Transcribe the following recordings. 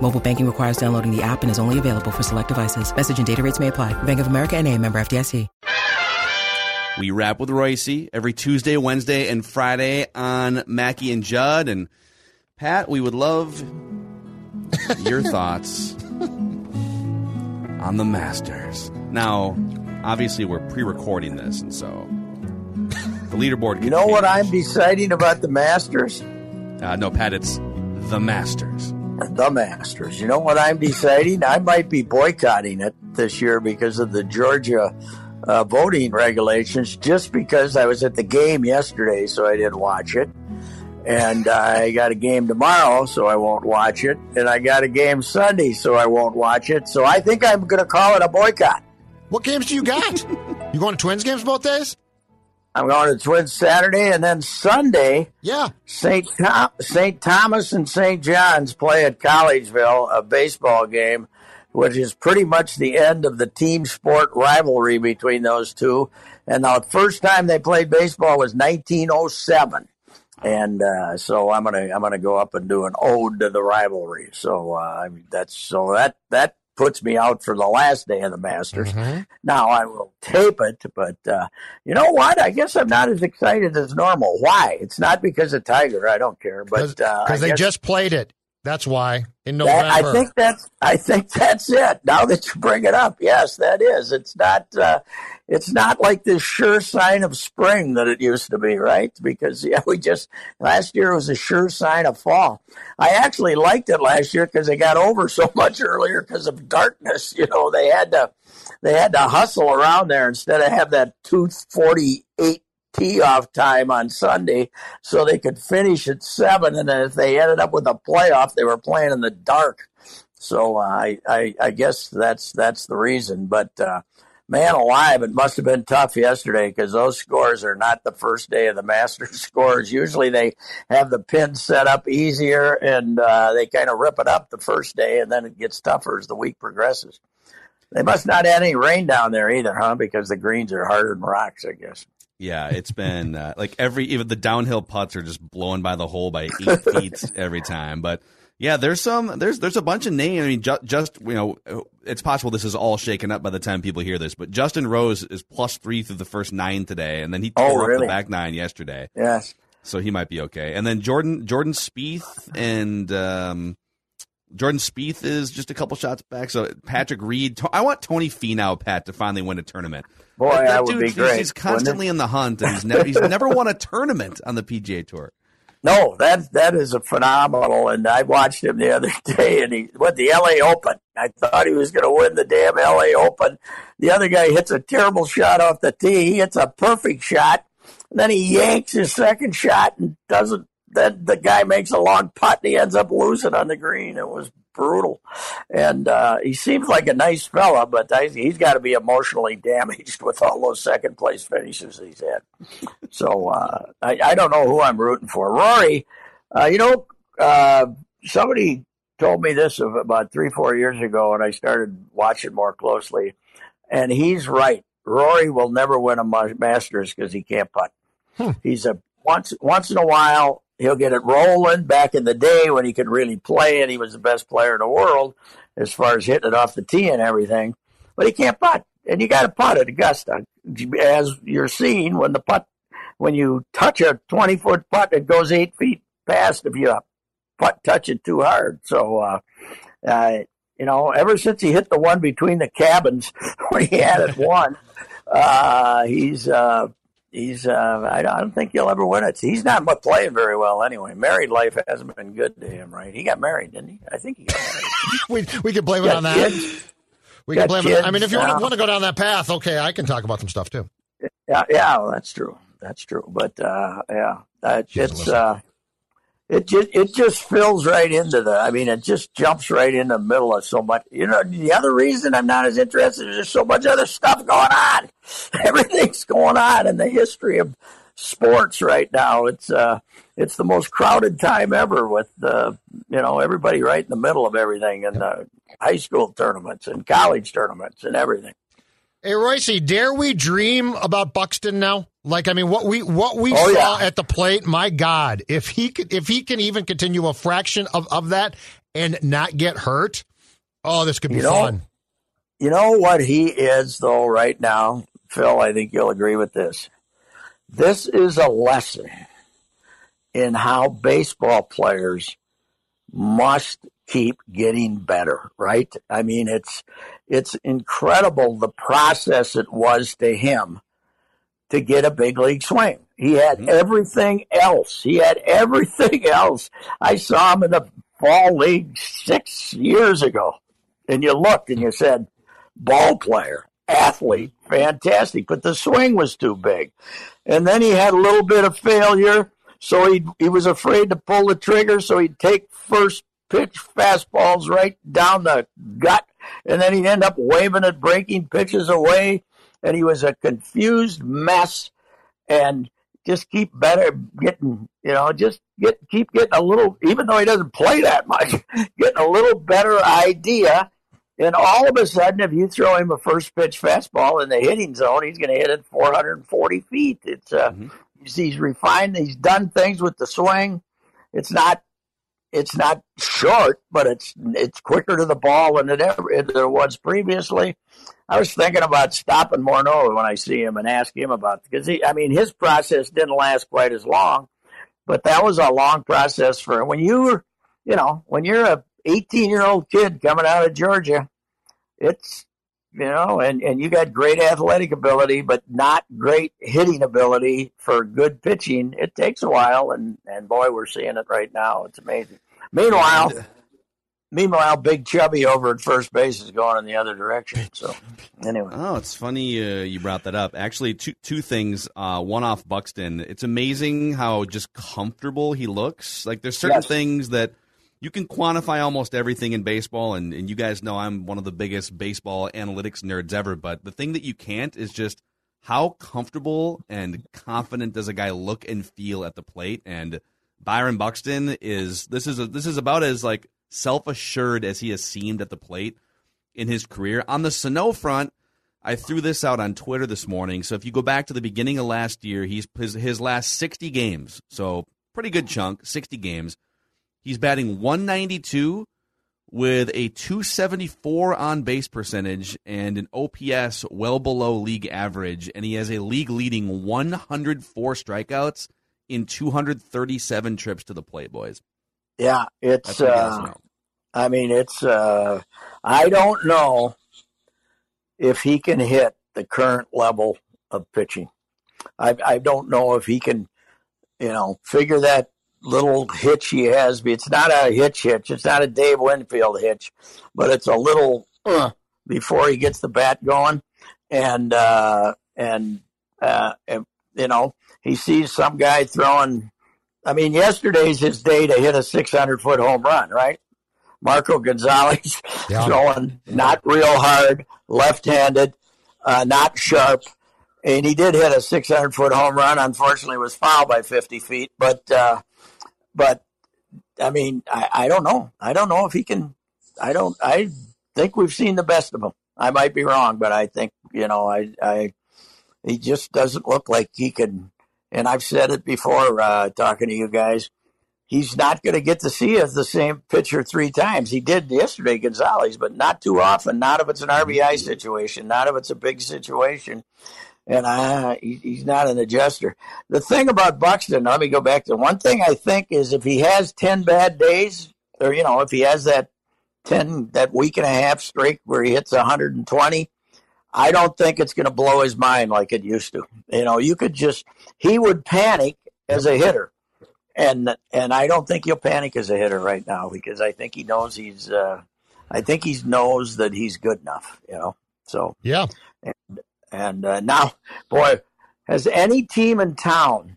Mobile banking requires downloading the app and is only available for select devices. Message and data rates may apply. Bank of America and a member FDIC. We wrap with Reusse every Tuesday, Wednesday, and Friday on Mackey and Judd. And Pat, we would love your thoughts on the Masters. Now, obviously, we're pre-recording this, and so the leaderboard. You know what I'm deciding about the Masters? Uh, no, Pat, it's the Masters. The Masters. You know what I'm deciding? I might be boycotting it this year because of the Georgia uh, voting regulations, just because I was at the game yesterday, so I didn't watch it. And I got a game tomorrow, so I won't watch it. And I got a game Sunday, so I won't watch it. So I think I'm going to call it a boycott. What games do you got? you going to Twins games both days? I'm going to Twins Saturday, and then Sunday. Yeah. St. Tom- St. Thomas and St. John's play at Collegeville, a baseball game, which is pretty much the end of the team sport rivalry between those two. And the first time they played baseball was 1907. And uh, so I'm gonna I'm gonna go up and do an ode to the rivalry. So uh, that's so that that puts me out for the last day of the Masters. Mm-hmm. Now I will tape it, but uh, you know what? I guess I'm not as excited as normal. Why? It's not because of Tiger. I don't care, but uh, because I they guess just played it. That's why in November. that- I think that's I think that's it. Now that you bring it up, yes, that is. It's not uh, it's not like this sure sign of spring that it used to be, right? Because yeah, we just last year was a sure sign of fall. I actually liked it last year because they got over so much earlier because of darkness. You know, they had to they had to hustle around there instead of have that two forty eight tee off time on Sunday so they could finish at seven. And then if they ended up with a playoff, they were playing in the dark. So uh, I, I, I guess that's that's the reason. But uh, man alive, it must have been tough yesterday because those scores are not the first day of the Masters scores. Usually they have the pins set up easier and uh, they kind of rip it up the first day, and then it gets tougher as the week progresses. They must not have any rain down there either, huh? Because the greens are harder than rocks, I guess. Yeah, it's been uh, like every even the downhill putts are just blowing by the hole by eight feet every time. But yeah, there's some there's there's a bunch of names. I mean, ju- just you know, it's possible this is all shaken up by the time people hear this. But Justin Rose is plus three through the first nine today, and then he Oh, tore up the back nine yesterday, Yes. so he might be okay. And then Jordan Jordan Spieth and um, Jordan Spieth is just a couple shots back. So Patrick Reed, I want Tony Finau, Pat, to finally win a tournament. Boy, That- that, would dude, be he's- great. He's constantly in the hunt, and he's never he's never won a tournament on the PGA Tour. No, that that is a phenomenal. And I watched him the other day, and he went the L.A. Open. I thought he was going to win the damn L.A. Open. The other guy hits a terrible shot off the tee. He hits a perfect shot, and then he yanks his second shot and doesn't. Then the guy makes a long putt, and he ends up losing on the green. It was brutal, and uh, he seems like a nice fella, but I, he's got to be emotionally damaged with all those second place finishes he's had. So uh, I, I don't know who I'm rooting for. Rory, uh, you know, uh, somebody told me this about three, four years ago, and I started watching more closely. And he's right. Rory will never win a Masters because he can't putt. He's a once once in a while he'll get it rolling. Back in the day when he could really play, and he was the best player in the world as far as hitting it off the tee and everything. But he can't putt, and you got to putt at Augusta, as you're seeing when the putt when you touch a 20 foot putt, it goes eight feet past if you putt touch it too hard. So, uh, uh, you know, ever since he hit the one between the cabins when he had it one, Uh, he's uh, he's uh, I don't think he'll ever win it. He's not playing very well anyway. Married life hasn't been good to him, right? He got married, didn't he? I think he got married. we we can blame it on that. kids. We can blame it. I mean, if you want to, want to go down that path, okay, I can talk about some stuff too. Yeah, yeah, well, that's true. That's true. But uh, yeah, uh, it's uh, it just it just fills right into the. I mean, it just jumps right in the middle of so much. You know, the other reason I'm not as interested is there's so much other stuff going on. Everything's going on in the history of sports right now. It's uh, it's the most crowded time ever with uh, you know everybody right in the middle of everything and uh, high school tournaments and college tournaments and everything. Hey Reusse, dare we dream about Buxton now? Like, I mean, what we what we Oh, saw yeah. at the plate, my God, if he could, if he can even continue a fraction of, of that and not get hurt, oh, this could be You know, fun. You know what he is, though, right now, Phil? I think you'll agree with this. This is a lesson in how baseball players must keep getting better, right? I mean, it's it's incredible the process it was to him to get a big league swing. He had mm-hmm. everything else. He had everything else. I saw him in the fall league six years ago, and you looked and you said, ball player, athlete, fantastic, but the swing was too big. And then he had a little bit of failure, so he he was afraid to pull the trigger, so he'd take first pitch fastballs right down the gut, and then he'd end up waving at breaking pitches away, and he was a confused mess. And just keep better getting, you know, just get keep getting a little, even though he doesn't play that much, getting a little better idea. And all of a sudden, if you throw him a first pitch fastball in the hitting zone, he's going to hit it 440 feet. It's uh, he's, he's refined. He's done things with the swing. It's not it's not short, but it's it's quicker to the ball than it ever there was previously. I was thinking about stopping Morneau when I see him and ask him about because he, I mean, his process didn't last quite as long, but that was a long process for when you were, you know, when you're a 18 year old kid coming out of Georgia, it's you know, and and you got great athletic ability, but not great hitting ability for good pitching. It takes a while, and and boy, we're seeing it right now. It's amazing. Meanwhile. Meanwhile, Big Chubby over at first base is going in the other direction. So, anyway, Oh, it's funny uh, you brought that up. Actually, two two things. Uh, one off Buxton. It's amazing how just comfortable he looks. Like there's certain Yes. things that you can quantify almost everything in baseball, and, and you guys know I'm one of the biggest baseball analytics nerds ever. But the thing that you can't is just how comfortable and confident does a guy look and feel at the plate. And Byron Buxton is this is a, this is about as like self assured as he has seemed at the plate in his career. On the Sano front, I threw this out on Twitter this morning. So if you go back to the beginning of last year, he's his, his last 60 games, so pretty good chunk, 60 games. He's batting 192 with a 274 on base percentage and an OPS well below league average, and he has a league leading 104 strikeouts in 237 trips to the plate, boys. yeah, it's. That's what you guys Uh. I mean, it's. Uh, I don't know if he can hit the current level of pitching. I, I don't know if he can, you know, figure that little hitch he has. But it's not a hitch hitch. It's not a Dave Winfield hitch, but it's a little uh, before he gets the bat going, and uh, and uh, and, you know he sees some guy throwing. I mean, yesterday's his day to hit a 600 foot home run, right? Marco Gonzalez Yeah. throwing not real hard, left-handed, uh, not sharp, and he did hit a 600 foot home run. Unfortunately, was fouled by 50 feet, but uh, but I mean, I, I don't know. I don't know if he can. I don't. I think we've seen the best of him. I might be wrong, but I think you know. I I he just doesn't look like he can. And I've said it before, uh, talking to you guys. He's not going to get to see us the same pitcher three times. He did yesterday, Gonzalez, but not too often. Not if it's an RBI mm-hmm. situation. Not if it's a big situation. And he, he's not an adjuster. The thing about Buxton, let me go back to one thing. I think is if he has ten bad days, or you know, if he has that ten that week and a half streak where he hits 120, I don't think it's going to blow his mind like it used to. You know, you could just he would panic as a hitter, and and I don't think he'll panic as a hitter right now because I think he knows he's. Uh, I think he knows that he's good enough. You know, so Yeah. and, and uh, now, boy, has any team in town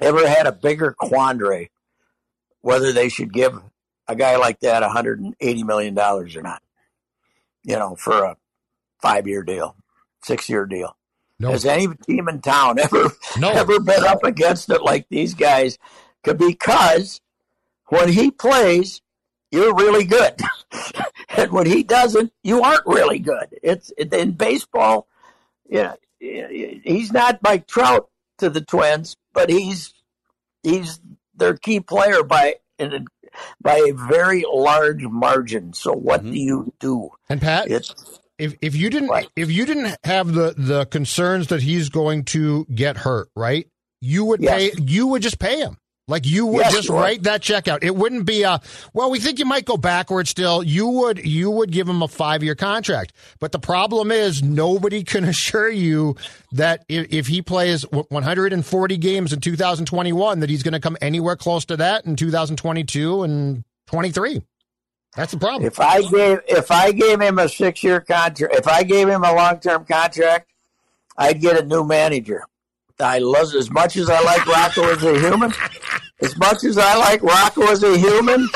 ever had a bigger quandary whether they should give a guy like that 180 million dollars or not? You know, for a five-year deal, six-year deal. No. Has any team in town ever No. ever been up against it like these guys? Because when he plays, you're really good, and when he doesn't, you aren't really good. It's in baseball. Know, he's not Mike Trout to the Twins, but he's he's their key player by in by a very large margin. So what Mhm. do you do? And Pat, It's if if you didn't Right. if you didn't have the the concerns that he's going to get hurt, right? You would Yes. pay you would just pay him. Like you would Yes, just would. write that check out. It wouldn't be a well, we think you might go backwards still. You would you would give him a 5-year contract. But the problem is nobody can assure you that if, if he plays 140 games in 2021 that he's going to come anywhere close to that in 2022 and 23. That's the problem. if I gave if I gave him a six year contract, if I gave him a long term contract, I'd get a new manager. I love as much as I like Rocco as a human. As much as I like Rocco as a human,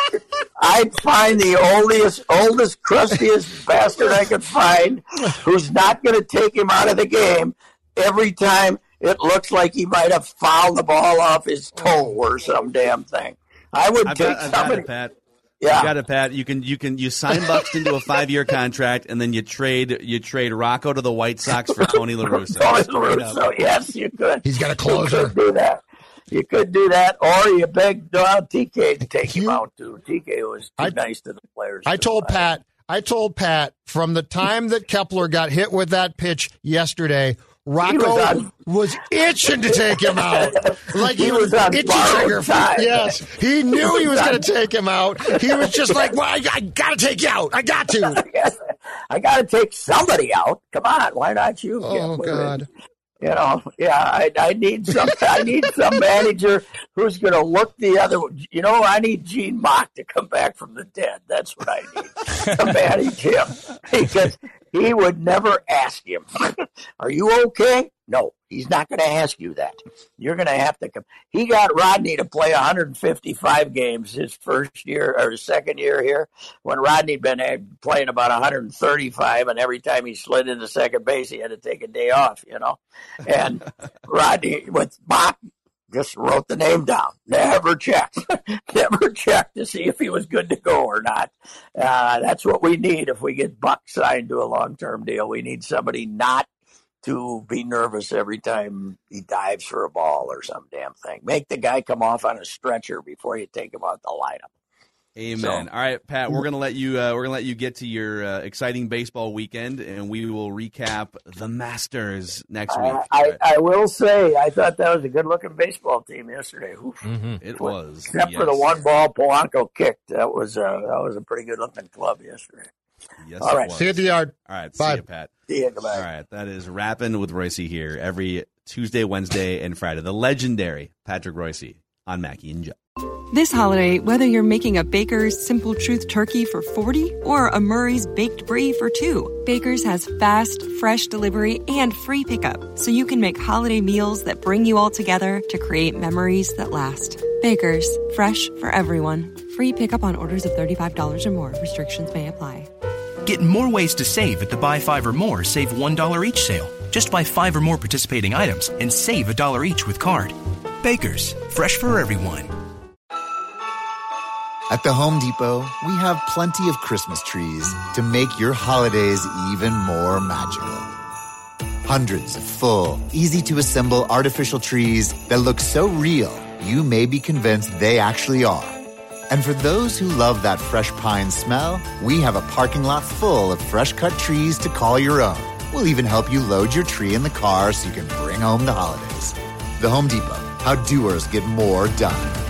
I'd find the oldest, oldest, crustiest bastard I could find, who's not going to take him out of the game every time it looks like he might have fouled the ball off his toe or some damn thing. I would I've take got, somebody. it. Yeah, You got it, Pat. You can you can you sign Buxton to a five year contract, and then you trade you trade Rocco to the White Sox for Tony La Russa. Tony Straight La up. Yes, you could. He's got a closer. You closer. could do that. You could do that, or you beg TK to take him out too. TK was too I- nice to the players. I told Pat, I told Pat from the time that Kepler got hit with that pitch yesterday, Rocco was was, on- itching to take him out. Like he, He was, was borrowed trigger. Yes, he knew he was on- going to take him out. He was just like, "Well, I, I got to take you out. I got to." I got to take somebody out. Come on, why not you? Oh? God! You know, yeah, I, I need some. I need some manager who's going to look the other. You know, I need Gene Mauch to come back from the dead. That's what I need to manage him because he would never ask him, "Are you okay?" No, he's not going to ask you that. You're going to have to come. He got Rodney to play 155 games his first year or his second year here, when Rodney'd been playing about 135, and every time he slid into second base, he had to take a day off. You know, and Rodney with Mauch just wrote the name down. Never checked. Never checked to see if he was good to go or not. Uh, that's what we need if we get Buck signed to a long term deal. We need somebody not to be nervous every time he dives for a ball or some damn thing. Make the guy come off on a stretcher before you take him out the lineup. Amen. All right, Pat. We're gonna let you. Uh, we're gonna let you get to your uh, exciting baseball weekend, and we will recap the Masters next week. I, I, I will say, I thought that was a good looking baseball team yesterday. Mm-hmm. it was Except for the one ball Polanco kicked. That was a, that was a pretty good looking club yesterday. Yes, All it right. was. See you at the yard. All right, Bye. see you, Pat. See you, goodbye. All right, that is rapping with Reusse here every Tuesday, Wednesday, and Friday. The legendary Patrick Reusse on Mackey and Joe. This holiday, whether you're making a Baker's Simple Truth turkey for 40 or a Murray's Baked Brie for two, Baker's has fast, fresh delivery and free pickup, so you can make holiday meals that bring you all together to create memories that last. Baker's, fresh for everyone. Free pickup on orders of $35 or more. Restrictions may apply. Get more ways to save at the Buy Five or More Save $1 each sale. Just buy five or more participating items and save a dollar each with card. Baker's, fresh for everyone. At the Home Depot, we have plenty of Christmas trees to make your holidays even more magical. Hundreds of full, easy to assemble artificial trees that look so real, you may be convinced they actually are. And for those who love that fresh pine smell, we have a parking lot full of fresh cut trees to call your own. We'll even help you load your tree in the car so you can bring home the holidays. The Home Depot, how doers get more done.